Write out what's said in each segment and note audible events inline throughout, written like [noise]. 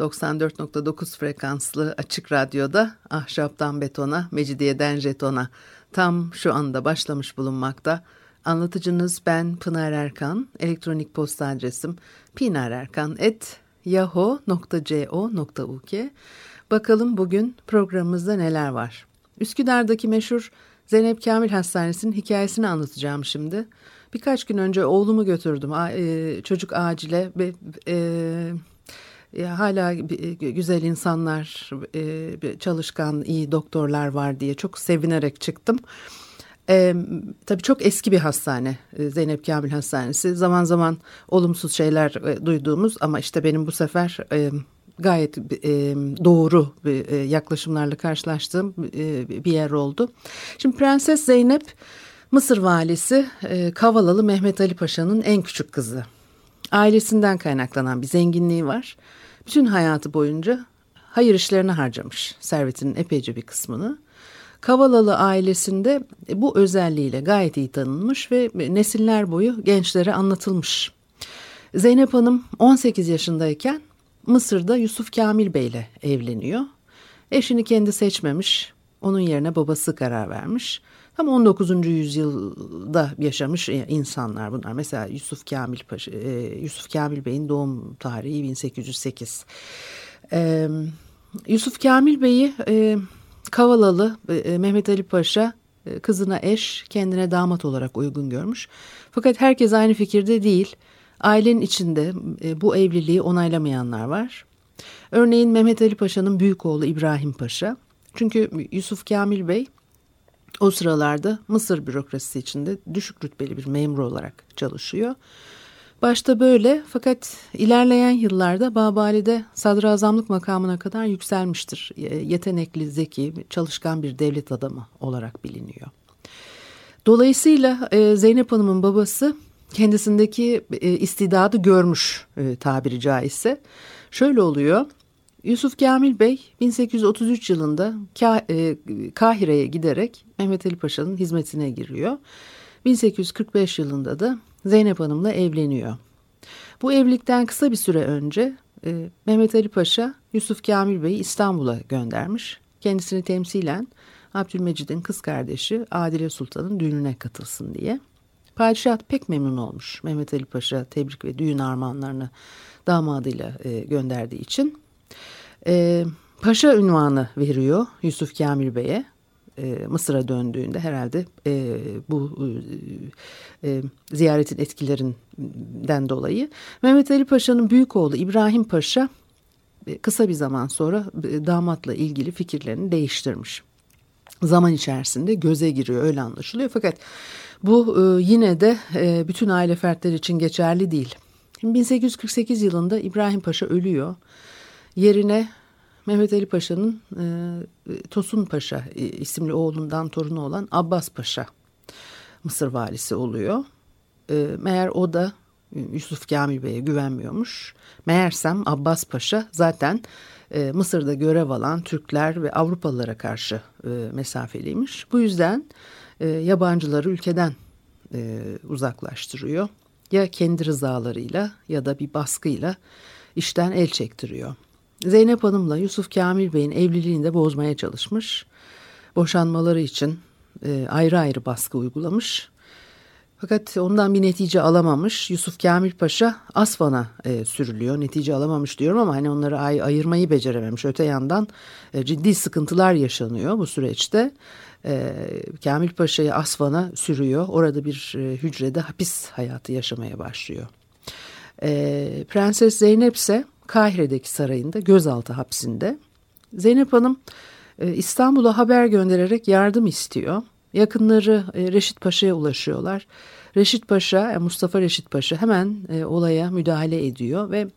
94.9 frekanslı açık radyoda ahşaptan betona, mecidiyeden jetona tam şu anda başlamış bulunmakta. Anlatıcınız ben Pınar Erkan. Elektronik posta adresim pinarerkan.yahoo.co.uk Bakalım bugün programımızda neler var. Üsküdar'daki meşhur Zeynep Kamil Hastanesi'nin hikayesini anlatacağım şimdi. Birkaç gün önce oğlumu götürdüm e, çocuk acile ve e, hala güzel insanlar, e, çalışkan, iyi doktorlar var diye çok sevinerek çıktım. E, tabii çok eski bir hastane e, Zeynep Kamil Hastanesi. Zaman zaman olumsuz şeyler e, duyduğumuz ama işte benim bu sefer e, gayet e, doğru e, yaklaşımlarla karşılaştığım e, bir yer oldu. Şimdi Prenses Zeynep Mısır valisi e, Kavalalı Mehmet Ali Paşa'nın en küçük kızı. Ailesinden kaynaklanan bir zenginliği var. Bütün hayatı boyunca hayır işlerine harcamış servetinin epeyce bir kısmını. Kavalalı ailesinde bu özelliğiyle gayet iyi tanınmış ve nesiller boyu gençlere anlatılmış. Zeynep Hanım 18 yaşındayken Mısır'da Yusuf Kamil Bey ile evleniyor. Eşini kendi seçmemiş, onun yerine babası karar vermiş. Tam 19. yüzyılda yaşamış insanlar bunlar. Mesela Yusuf Kamil Paşa, e, Yusuf Kamil Bey'in doğum tarihi 1808. E, Yusuf Kamil Bey'i e, Kavalalı Mehmet Ali Paşa kızına eş, kendine damat olarak uygun görmüş. Fakat herkes aynı fikirde değil. Ailenin içinde bu evliliği onaylamayanlar var. Örneğin Mehmet Ali Paşa'nın büyük oğlu İbrahim Paşa. Çünkü Yusuf Kamil Bey o sıralarda Mısır bürokrasisi içinde düşük rütbeli bir memur olarak çalışıyor. Başta böyle fakat ilerleyen yıllarda Babali'de sadrazamlık makamına kadar yükselmiştir. Yetenekli, zeki, çalışkan bir devlet adamı olarak biliniyor. Dolayısıyla e, Zeynep Hanım'ın babası kendisindeki e, istidadı görmüş e, tabiri caizse. Şöyle oluyor. Yusuf Kamil Bey 1833 yılında e, Kahire'ye giderek Mehmet Ali Paşa'nın hizmetine giriyor. 1845 yılında da Zeynep Hanım'la evleniyor. Bu evlilikten kısa bir süre önce e, Mehmet Ali Paşa Yusuf Kamil Bey'i İstanbul'a göndermiş. Kendisini temsilen Abdülmecid'in kız kardeşi Adile Sultan'ın düğününe katılsın diye. Padişah pek memnun olmuş Mehmet Ali Paşa tebrik ve düğün armağanlarını damadıyla e, gönderdiği için. E, paşa ünvanı veriyor Yusuf Kamil Bey'e. E, Mısır'a döndüğünde herhalde e, bu e, e, ziyaretin etkilerinden dolayı Mehmet Ali Paşa'nın büyük oğlu İbrahim Paşa e, kısa bir zaman sonra e, damatla ilgili fikirlerini değiştirmiş. Zaman içerisinde göze giriyor öyle anlaşılıyor fakat bu yine de bütün aile fertleri için geçerli değil. 1848 yılında İbrahim Paşa ölüyor. Yerine Mehmet Ali Paşa'nın e, Tosun Paşa isimli oğlundan torunu olan Abbas Paşa Mısır valisi oluyor. E, meğer o da Yusuf Kamil Bey'e güvenmiyormuş. Meğersem Abbas Paşa zaten e, Mısır'da görev alan Türkler ve Avrupalılara karşı e, mesafeliymiş. Bu yüzden e, yabancıları ülkeden e, uzaklaştırıyor. Ya kendi rızalarıyla ya da bir baskıyla işten el çektiriyor. Zeynep Hanım'la Yusuf Kamil Bey'in evliliğini de bozmaya çalışmış. Boşanmaları için e, ayrı ayrı baskı uygulamış. Fakat ondan bir netice alamamış. Yusuf Kamil Paşa Asfan'a e, sürülüyor. Netice alamamış diyorum ama hani onları ay ayırmayı becerememiş. Öte yandan e, ciddi sıkıntılar yaşanıyor bu süreçte. E, Kamil Paşa'yı Asfan'a sürüyor. Orada bir e, hücrede hapis hayatı yaşamaya başlıyor. E, Prenses Zeynep ise Kahire'deki sarayında gözaltı hapsinde. Zeynep Hanım e, İstanbul'a haber göndererek yardım istiyor. yakınları e, Reşit Paşa'ya ulaşıyorlar. Reşit Paşa, Mustafa Reşit Paşa hemen e, olaya müdahale ediyor ve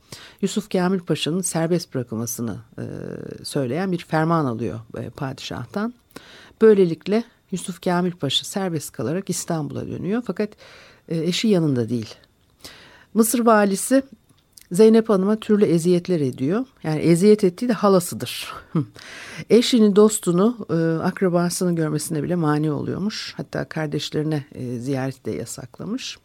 Yusuf Kamil Paşa'nın serbest bırakılmasını e, söyleyen bir ferman alıyor e, padişahtan. Böylelikle Yusuf Kamil Paşa serbest kalarak İstanbul'a dönüyor fakat e, eşi yanında değil. Mısır valisi Zeynep Hanım'a türlü eziyetler ediyor. Yani eziyet ettiği de halasıdır. [laughs] Eşini, dostunu, e, akrabasını görmesine bile mani oluyormuş. Hatta kardeşlerine e, ziyaret de yasaklamış.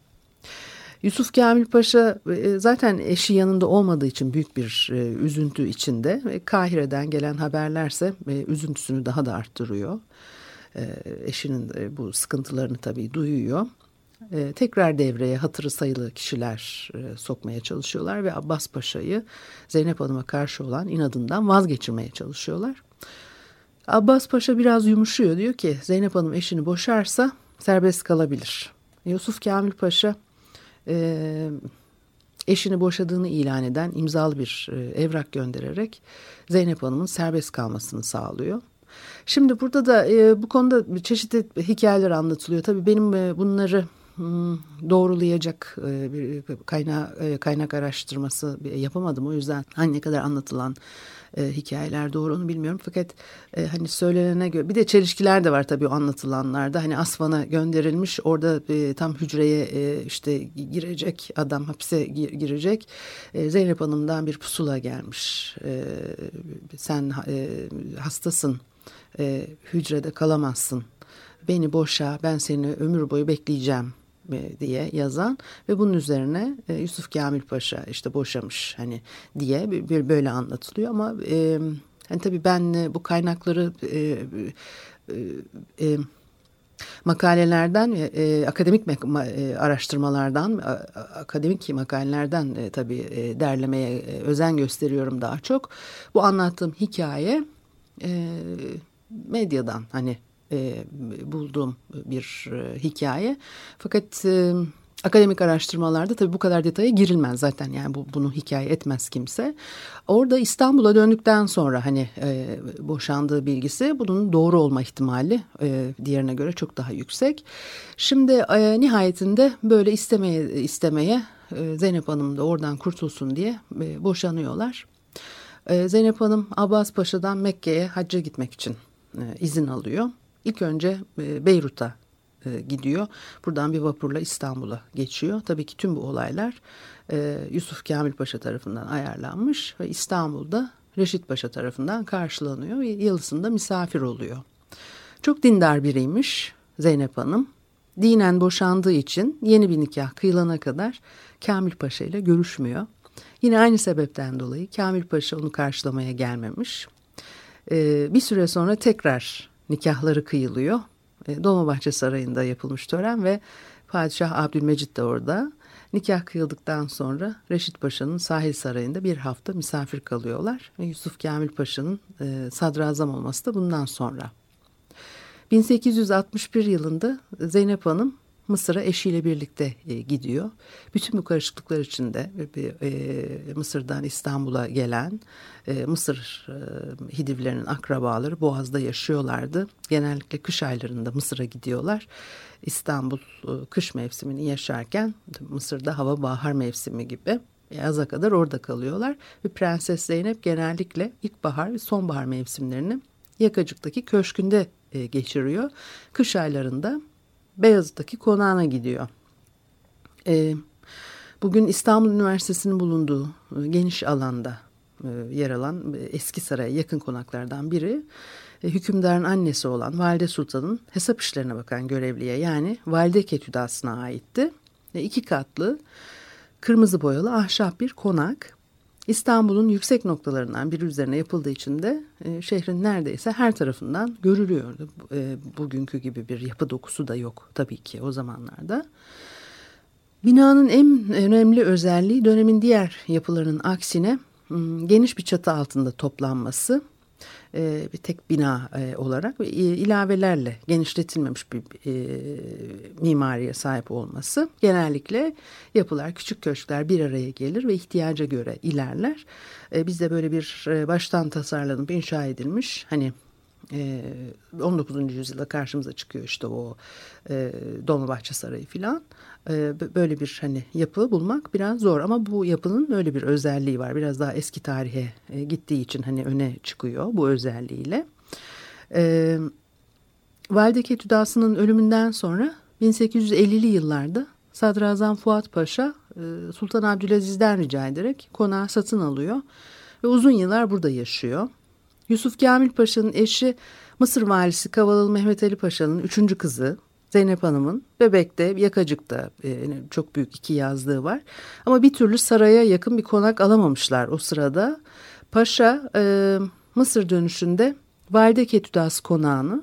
Yusuf Kamil Paşa e, zaten eşi yanında olmadığı için büyük bir üzüntü içinde. Kahire'den gelen haberlerse üzüntüsünü daha da arttırıyor. Eşinin bu sıkıntılarını tabii duyuyor e, tekrar devreye hatırı sayılı kişiler e, sokmaya çalışıyorlar ve Abbas Paşa'yı Zeynep Hanım'a karşı olan inadından vazgeçirmeye çalışıyorlar. Abbas Paşa biraz yumuşuyor diyor ki Zeynep Hanım eşini boşarsa serbest kalabilir. Yusuf Kamil Paşa e, eşini boşadığını ilan eden imzalı bir e, evrak göndererek Zeynep Hanım'ın serbest kalmasını sağlıyor. Şimdi burada da e, bu konuda çeşitli hikayeler anlatılıyor. Tabii benim e, bunları doğrulayacak e, bir kaynak e, kaynak araştırması yapamadım. O yüzden hani ne kadar anlatılan e, hikayeler doğru onu bilmiyorum. Fakat hani söylenene göre bir de çelişkiler de var tabii o anlatılanlarda. Hani Asfan'a gönderilmiş orada tam hücreye işte girecek adam hapise girecek. Zeynep Hanım'dan bir pusula gelmiş. sen hastasın hücrede kalamazsın beni boşa ben seni ömür boyu bekleyeceğim diye yazan ve bunun üzerine e, Yusuf Kamil Paşa işte boşamış hani diye bir, böyle anlatılıyor. Ama e, hani tabii ben e, bu kaynakları e, e, e, makalelerden e, akademik e, araştırmalardan akademik makalelerden e, tabii e, derlemeye e, özen gösteriyorum daha çok. Bu anlattığım hikaye e, medyadan hani e, bulduğum bir e, hikaye. Fakat e, akademik araştırmalarda tabii bu kadar detaya girilmez zaten yani bu, bunu hikaye etmez kimse. Orada İstanbul'a döndükten sonra hani e, boşandığı bilgisi bunun doğru olma ihtimali e, diğerine göre çok daha yüksek. Şimdi e, nihayetinde böyle istemeye istemeye e, Zeynep Hanım da oradan kurtulsun diye e, boşanıyorlar. E, Zeynep Hanım Abbas Paşa'dan Mekke'ye hacca gitmek için e, izin alıyor. İlk önce e, Beyrut'a e, gidiyor. Buradan bir vapurla İstanbul'a geçiyor. Tabii ki tüm bu olaylar e, Yusuf Kamil Paşa tarafından ayarlanmış ve İstanbul'da Reşit Paşa tarafından karşılanıyor yalısında misafir oluyor. Çok dindar biriymiş Zeynep Hanım. Dinen boşandığı için yeni bir nikah kıyılana kadar Kamil Paşa ile görüşmüyor. Yine aynı sebepten dolayı Kamil Paşa onu karşılamaya gelmemiş. Ee, bir süre sonra tekrar nikahları kıyılıyor. Dolmabahçe Sarayı'nda yapılmış tören ve Padişah Abdülmecit de orada. Nikah kıyıldıktan sonra Reşit Paşa'nın sahil sarayında bir hafta misafir kalıyorlar. Ve Yusuf Kamil Paşa'nın e, sadrazam olması da bundan sonra. 1861 yılında Zeynep Hanım Mısır'a eşiyle birlikte e, gidiyor. Bütün bu karışıklıklar içinde e, Mısır'dan İstanbul'a gelen e, Mısır e, Hidivlerinin akrabaları Boğaz'da yaşıyorlardı. Genellikle kış aylarında Mısır'a gidiyorlar. İstanbul e, kış mevsimini yaşarken Mısır'da hava bahar mevsimi gibi yaza kadar orada kalıyorlar. Ve Prenses Zeynep genellikle ilkbahar ve sonbahar mevsimlerini Yakacık'taki köşkünde e, geçiriyor. Kış aylarında Beyazıt'taki konağına gidiyor. E, bugün İstanbul Üniversitesi'nin bulunduğu e, geniş alanda e, yer alan e, eski saraya yakın konaklardan biri e, hükümdarın annesi olan Valide Sultan'ın hesap işlerine bakan görevliye yani Valide Ketüdası'na aitti. E, iki katlı kırmızı boyalı ahşap bir konak. İstanbul'un yüksek noktalarından biri üzerine yapıldığı için de e, şehrin neredeyse her tarafından görülüyordu. E, bugünkü gibi bir yapı dokusu da yok tabii ki o zamanlarda. Binanın en önemli özelliği dönemin diğer yapılarının aksine geniş bir çatı altında toplanması e, bir tek bina e, olarak ve ilavelerle genişletilmemiş bir e, mimariye sahip olması. Genellikle yapılar, küçük köşkler bir araya gelir ve ihtiyaca göre ilerler. E, bizde böyle bir e, baştan tasarlanıp inşa edilmiş hani e, 19. yüzyılda karşımıza çıkıyor işte o e, Dolmabahçe Sarayı filan. E, böyle bir hani yapı bulmak biraz zor ama bu yapının öyle bir özelliği var. Biraz daha eski tarihe e, gittiği için hani öne çıkıyor bu özelliğiyle. E, Valide Ketüdası'nın ölümünden sonra 1850'li yıllarda Sadrazam Fuat Paşa e, Sultan Abdülaziz'den rica ederek konağı satın alıyor ve uzun yıllar burada yaşıyor. Yusuf Kamil Paşa'nın eşi Mısır valisi Kavalalı Mehmet Ali Paşa'nın üçüncü kızı Zeynep Hanım'ın Bebek'te, Yakacık'ta e, çok büyük iki yazlığı var. Ama bir türlü saraya yakın bir konak alamamışlar o sırada. Paşa e, Mısır dönüşünde Valide Ketüdas konağını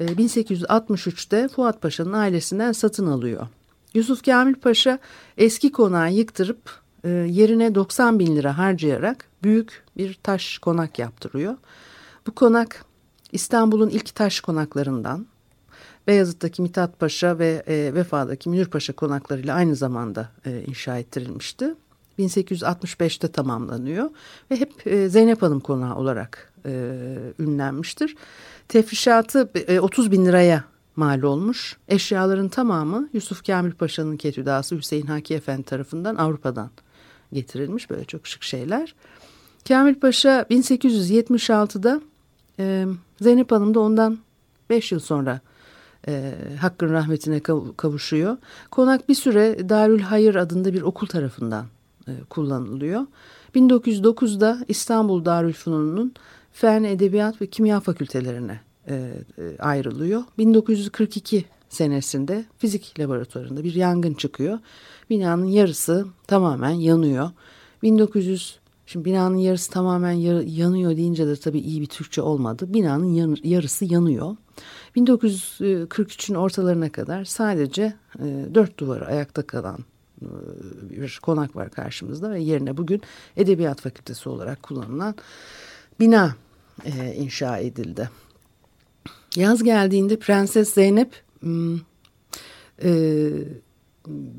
e, 1863'te Fuat Paşa'nın ailesinden satın alıyor. Yusuf Kamil Paşa eski konağı yıktırıp e, yerine 90 bin lira harcayarak büyük bir taş konak yaptırıyor. Bu konak İstanbul'un ilk taş konaklarından Beyazıt'taki Mithat Paşa ve e, Vefa'daki Münir Paşa konaklarıyla aynı zamanda e, inşa ettirilmişti. 1865'te tamamlanıyor ve hep e, Zeynep Hanım konağı olarak e, ünlenmiştir. Tefrişatı e, 30 bin liraya mal olmuş. Eşyaların tamamı Yusuf Kamil Paşa'nın ketüdası Hüseyin Haki Efendi tarafından Avrupa'dan getirilmiş böyle çok şık şeyler. Kamil Paşa 1876'da e, Zeynep Hanım da ondan 5 yıl sonra e, Hakkın rahmetine kavuşuyor. Konak bir süre Darül Hayır adında bir okul tarafından e, kullanılıyor. 1909'da İstanbul Darülfünun'un Fen, Edebiyat ve Kimya fakültelerine e, e, ayrılıyor. 1942 senesinde fizik laboratuvarında bir yangın çıkıyor. Binanın yarısı tamamen yanıyor. 1900 Şimdi binanın yarısı tamamen yanıyor deyince de tabii iyi bir Türkçe olmadı. Binanın yarısı yanıyor. 1943'ün ortalarına kadar sadece e, dört duvarı ayakta kalan e, bir konak var karşımızda ve yerine bugün Edebiyat Fakültesi olarak kullanılan bina e, inşa edildi. Yaz geldiğinde Prenses Zeynep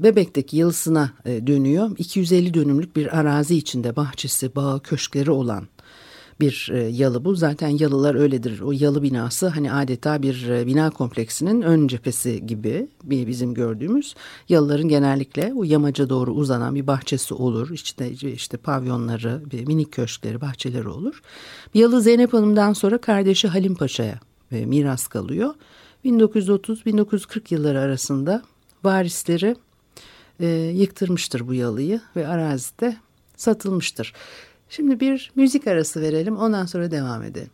Bebek'teki yalısına dönüyor. 250 dönümlük bir arazi içinde bahçesi, bağı, köşkleri olan bir e, yalı bu. Zaten yalılar öyledir. O yalı binası hani adeta bir e, bina kompleksinin ön cephesi gibi bizim gördüğümüz yalıların genellikle o yamaca doğru uzanan bir bahçesi olur. İşte işte pavyonları, minik köşkleri, bahçeleri olur. Yalı Zeynep Hanım'dan sonra kardeşi Halim Paşa'ya e, miras kalıyor. 1930-1940 yılları arasında varisleri e, yıktırmıştır bu yalıyı ve arazide satılmıştır. Şimdi bir müzik arası verelim ondan sonra devam edelim.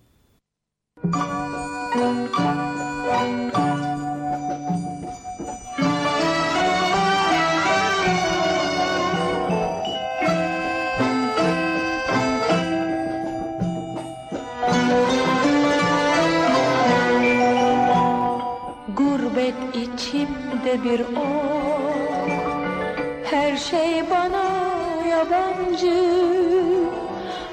Bir ok Her şey bana yabancı.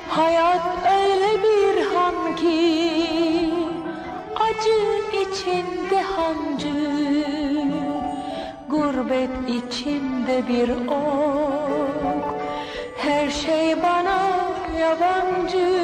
Hayat öyle bir han ki Acı içinde hancı. Gurbet içinde bir ok. Her şey bana yabancı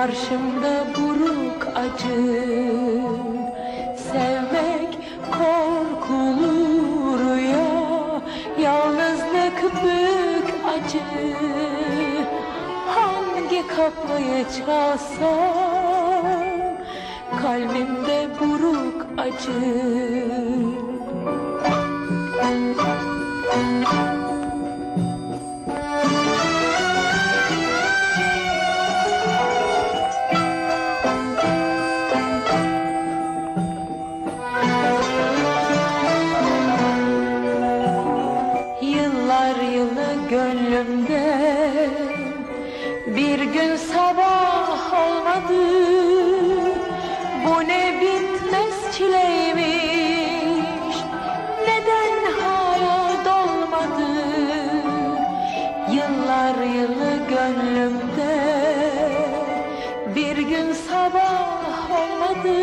Karşımda buruk acı. Sevmek korkulu rüya Yalnızlık büyük acı. Hangi kapıyı çalsam Kalbimde buruk acı Yar yılı gönlümde Bir gün sabah olmadı.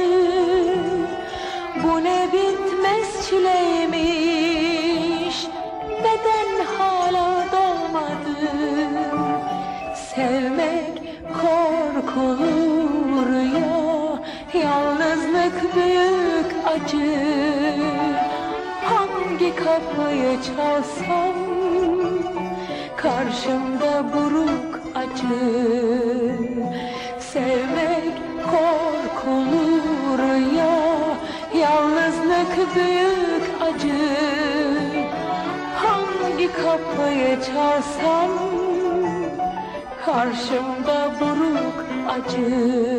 Bu ne bitmez çileymiş Neden hala dolmadı? Sevmek korkulu rüya Yalnızlık büyük acı. Hangi kapıyı çalsam Karşımda buruk acı. Sevmek korkulur ya Yalnızlık büyük acı. Hangi kapıyı çalsam Karşımda buruk acı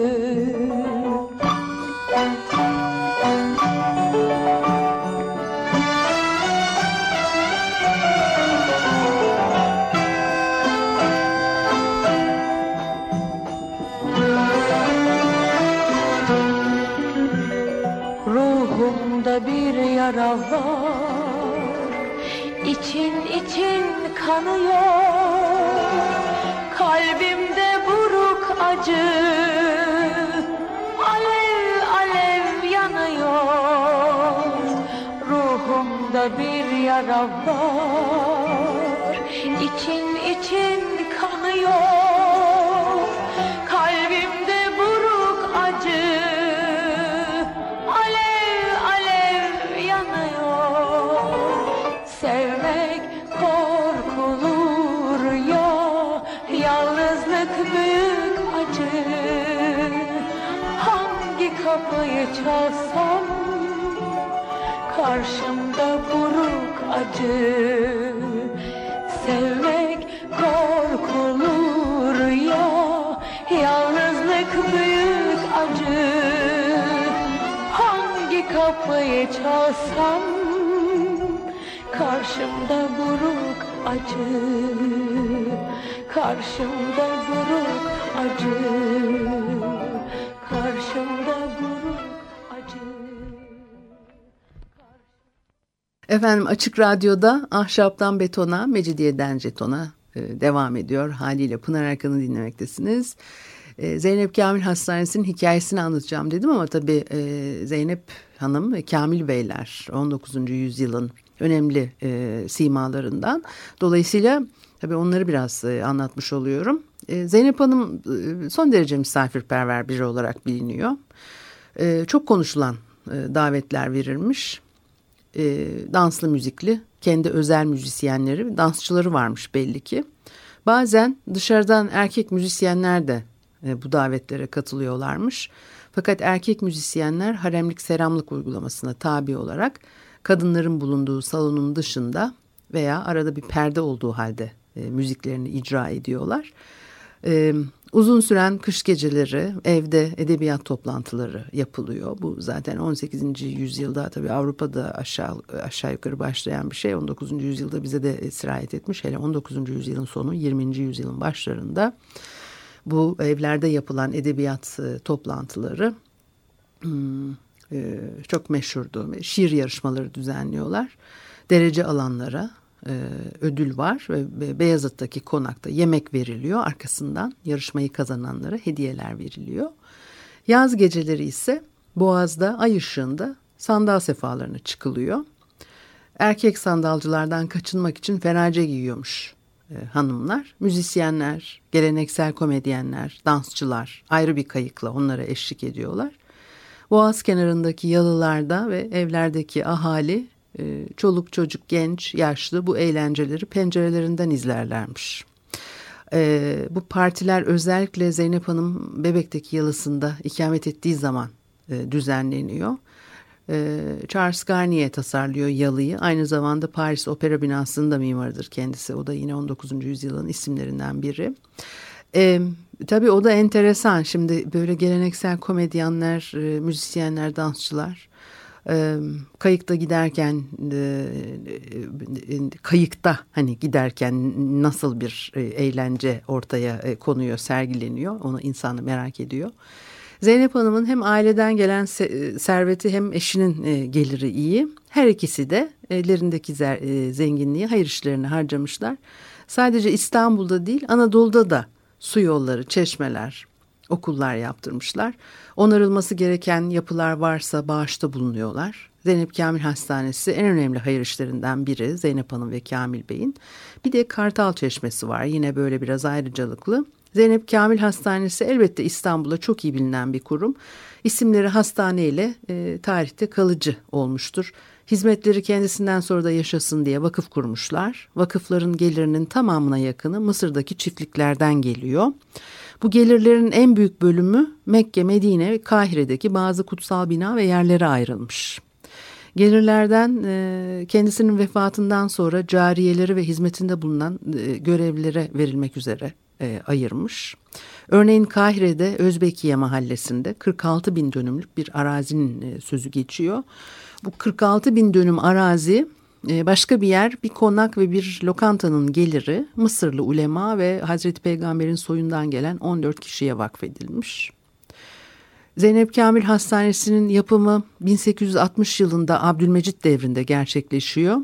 kapıyı çalsam Karşımda buruk acı. Sevmek korkulur ya Yalnızlık büyük acı. Hangi kapıyı çalsam Karşımda buruk acı. Karşımda buruk acı Efendim Açık Radyo'da Ahşaptan Betona, Mecidiyeden Jeton'a e, devam ediyor. Haliyle Pınar Erkan'ı dinlemektesiniz. E, Zeynep Kamil Hastanesi'nin hikayesini anlatacağım dedim ama tabii e, Zeynep Hanım ve Kamil Beyler 19. yüzyılın önemli e, simalarından. Dolayısıyla tabii onları biraz e, anlatmış oluyorum. E, Zeynep Hanım e, son derece misafirperver biri olarak biliniyor. E, çok konuşulan e, davetler verilmiş e, danslı müzikli kendi özel müzisyenleri dansçıları varmış belli ki. Bazen dışarıdan erkek müzisyenler de e, bu davetlere katılıyorlarmış. Fakat erkek müzisyenler haremlik seramlık uygulamasına tabi olarak kadınların bulunduğu salonun dışında veya arada bir perde olduğu halde e, müziklerini icra ediyorlar. E, uzun süren kış geceleri evde edebiyat toplantıları yapılıyor. Bu zaten 18. yüzyılda tabii Avrupa'da aşağı aşağı yukarı başlayan bir şey. 19. yüzyılda bize de sirayet etmiş. Hele 19. yüzyılın sonu 20. yüzyılın başlarında bu evlerde yapılan edebiyat e, toplantıları hmm, e, çok meşhurdu. Şiir yarışmaları düzenliyorlar. Derece alanlara e, ödül var ve Beyazıt'taki konakta yemek veriliyor. Arkasından yarışmayı kazananlara hediyeler veriliyor. Yaz geceleri ise Boğaz'da ay ışığında sandal sefalarına çıkılıyor. Erkek sandalcılardan kaçınmak için ferace giyiyormuş e, hanımlar. Müzisyenler, geleneksel komedyenler, dansçılar ayrı bir kayıkla onlara eşlik ediyorlar. Boğaz kenarındaki yalılarda ve evlerdeki ahali çoluk çocuk genç yaşlı bu eğlenceleri pencerelerinden izlerlermiş. E, bu partiler özellikle Zeynep Hanım Bebek'teki yalısında ikamet ettiği zaman e, düzenleniyor. E, Charles Garnier tasarlıyor yalıyı. Aynı zamanda Paris Opera binasının da mimarıdır kendisi. O da yine 19. yüzyılın isimlerinden biri. E, tabii o da enteresan. Şimdi böyle geleneksel komedyenler, e, müzisyenler, dansçılar kayıkta giderken kayıkta hani giderken nasıl bir eğlence ortaya konuyor, sergileniyor. Onu insan merak ediyor. Zeynep Hanım'ın hem aileden gelen serveti hem eşinin geliri iyi. Her ikisi de ellerindeki zenginliği hayır işlerine harcamışlar. Sadece İstanbul'da değil Anadolu'da da su yolları, çeşmeler, okullar yaptırmışlar. Onarılması gereken yapılar varsa bağışta bulunuyorlar. Zeynep Kamil Hastanesi en önemli hayır işlerinden biri Zeynep Hanım ve Kamil Bey'in. Bir de Kartal Çeşmesi var yine böyle biraz ayrıcalıklı. Zeynep Kamil Hastanesi elbette İstanbul'da çok iyi bilinen bir kurum. İsimleri hastane ile e, tarihte kalıcı olmuştur. Hizmetleri kendisinden sonra da yaşasın diye vakıf kurmuşlar. Vakıfların gelirinin tamamına yakını Mısır'daki çiftliklerden geliyor. Bu gelirlerin en büyük bölümü Mekke, Medine ve Kahire'deki bazı kutsal bina ve yerlere ayrılmış. Gelirlerden e, kendisinin vefatından sonra cariyeleri ve hizmetinde bulunan e, görevlilere verilmek üzere e, ayırmış. Örneğin Kahire'de Özbekiye mahallesinde 46 bin dönümlük bir arazinin sözü geçiyor. Bu 46 bin dönüm arazi başka bir yer bir konak ve bir lokantanın geliri Mısırlı ulema ve Hazreti Peygamber'in soyundan gelen 14 kişiye vakfedilmiş. Zeynep Kamil Hastanesi'nin yapımı 1860 yılında Abdülmecit devrinde gerçekleşiyor.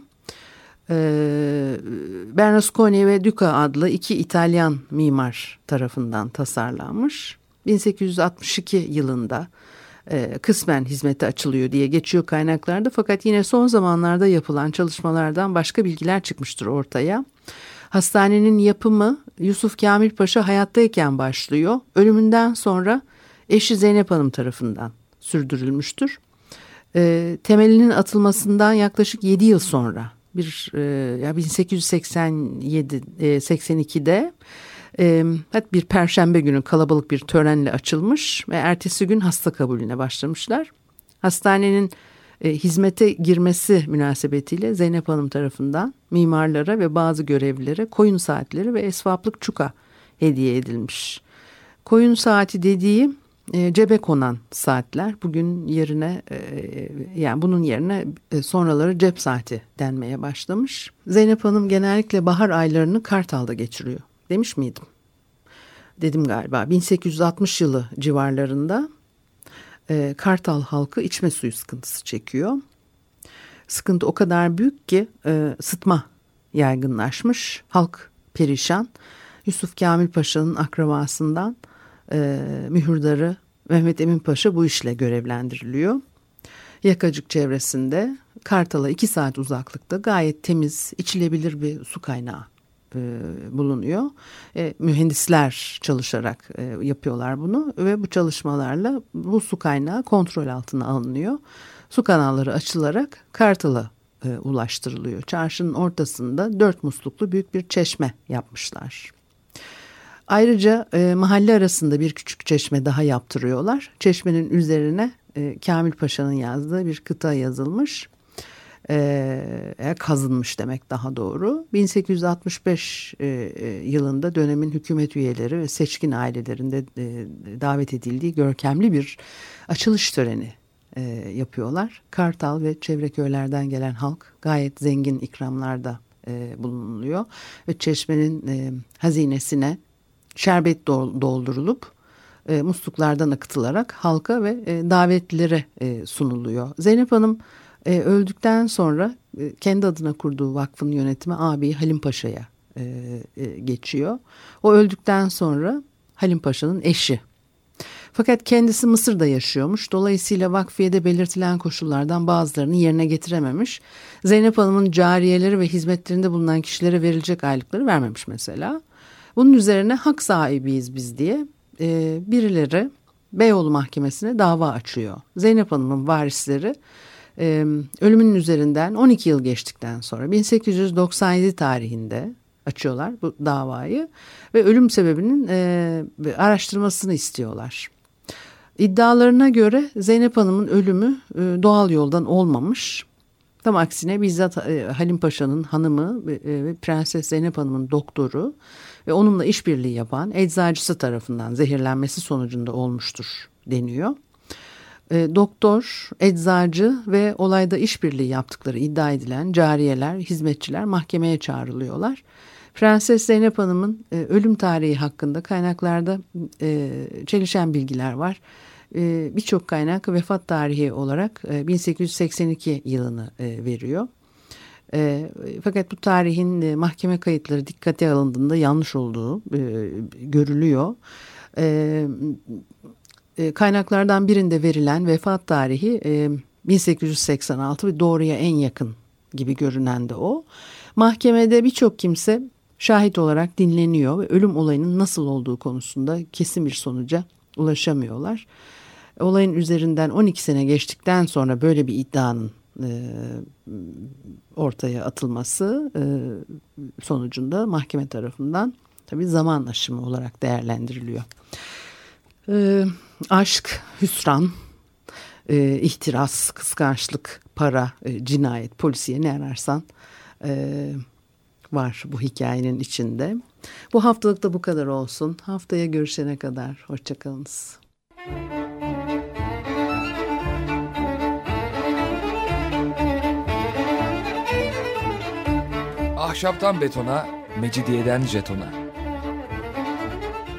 Ee, Bernasconi ve Duca adlı iki İtalyan mimar tarafından tasarlanmış. 1862 yılında e, kısmen hizmete açılıyor diye geçiyor kaynaklarda fakat yine son zamanlarda yapılan çalışmalardan başka bilgiler çıkmıştır ortaya. Hastanenin yapımı Yusuf Kamil Paşa hayattayken başlıyor. Ölümünden sonra eşi Zeynep Hanım tarafından sürdürülmüştür. E, temelinin atılmasından yaklaşık 7 yıl sonra bir e, ya 1887 e, 82'de e, bir perşembe günü kalabalık bir törenle açılmış ve ertesi gün hasta kabulüne başlamışlar. Hastanenin e, hizmete girmesi münasebetiyle Zeynep Hanım tarafından mimarlara ve bazı görevlilere koyun saatleri ve esvaplık çuka hediye edilmiş. Koyun saati dediği e, cebe konan saatler bugün yerine e, yani bunun yerine e, sonraları cep saati denmeye başlamış. Zeynep Hanım genellikle bahar aylarını Kartal'da geçiriyor. Demiş miydim? Dedim galiba 1860 yılı civarlarında e, Kartal halkı içme suyu sıkıntısı çekiyor. Sıkıntı o kadar büyük ki e, sıtma yaygınlaşmış. Halk perişan. Yusuf Kamil Paşa'nın akrabasından e, mühürdarı Mehmet Emin Paşa bu işle görevlendiriliyor. Yakacık çevresinde Kartal'a iki saat uzaklıkta gayet temiz, içilebilir bir su kaynağı e, bulunuyor. E, mühendisler çalışarak e, yapıyorlar bunu ve bu çalışmalarla bu su kaynağı kontrol altına alınıyor. Su kanalları açılarak Kartal'a e, ulaştırılıyor. Çarşının ortasında dört musluklu büyük bir çeşme yapmışlar. Ayrıca mahalle arasında bir küçük çeşme daha yaptırıyorlar. Çeşmenin üzerine Kamil Paşa'nın yazdığı bir kıta yazılmış. E, kazınmış demek daha doğru. 1865 e, e, yılında dönemin hükümet üyeleri ve seçkin ailelerinde e, davet edildiği görkemli bir açılış töreni e, yapıyorlar. Kartal ve çevre köylerden gelen halk gayet zengin ikramlarda e, bulunuluyor ve çeşmenin e, hazinesine şerbet doldurulup e, musluklardan akıtılarak halka ve e, davetlilere e, sunuluyor. Zeynep Hanım e, öldükten sonra e, kendi adına kurduğu vakfın yönetimi abi Halim Paşa'ya e, e, geçiyor. O öldükten sonra Halim Paşa'nın eşi. Fakat kendisi Mısır'da yaşıyormuş. Dolayısıyla vakfiyede belirtilen koşullardan bazılarını yerine getirememiş. Zeynep Hanım'ın cariyeleri ve hizmetlerinde bulunan kişilere verilecek aylıkları vermemiş mesela. Bunun üzerine hak sahibiyiz biz diye e, birileri Beyoğlu Mahkemesi'ne dava açıyor. Zeynep Hanım'ın varisleri e, ölümünün üzerinden 12 yıl geçtikten sonra 1897 tarihinde açıyorlar bu davayı ve ölüm sebebinin e, araştırmasını istiyorlar. İddialarına göre Zeynep Hanım'ın ölümü e, doğal yoldan olmamış. Tam aksine bizzat e, Halim Paşa'nın hanımı e, ve Prenses Zeynep Hanım'ın doktoru ve onunla işbirliği yapan eczacısı tarafından zehirlenmesi sonucunda olmuştur deniyor. E, doktor, eczacı ve olayda işbirliği yaptıkları iddia edilen cariyeler, hizmetçiler mahkemeye çağrılıyorlar. Prenses Zeynep Hanım'ın e, ölüm tarihi hakkında kaynaklarda e, çelişen bilgiler var. E, Birçok kaynak vefat tarihi olarak e, 1882 yılını e, veriyor. E, fakat bu tarihin e, mahkeme kayıtları dikkate alındığında yanlış olduğu e, görülüyor. E, e, kaynaklardan birinde verilen vefat tarihi e, 1886 ve doğruya en yakın gibi görünen de o. Mahkemede birçok kimse şahit olarak dinleniyor ve ölüm olayının nasıl olduğu konusunda kesin bir sonuca ulaşamıyorlar. Olayın üzerinden 12 sene geçtikten sonra böyle bir iddianın e, ortaya atılması e, sonucunda mahkeme tarafından tabii zaman aşımı olarak değerlendiriliyor. Aşk, hüsran, e, ihtiras, kıskançlık, para, e, cinayet, polisiye ne ararsan e, var bu hikayenin içinde. Bu haftalık da bu kadar olsun. Haftaya görüşene kadar hoşçakalınız. Ahşaptan betona, mecidiyeden jetona.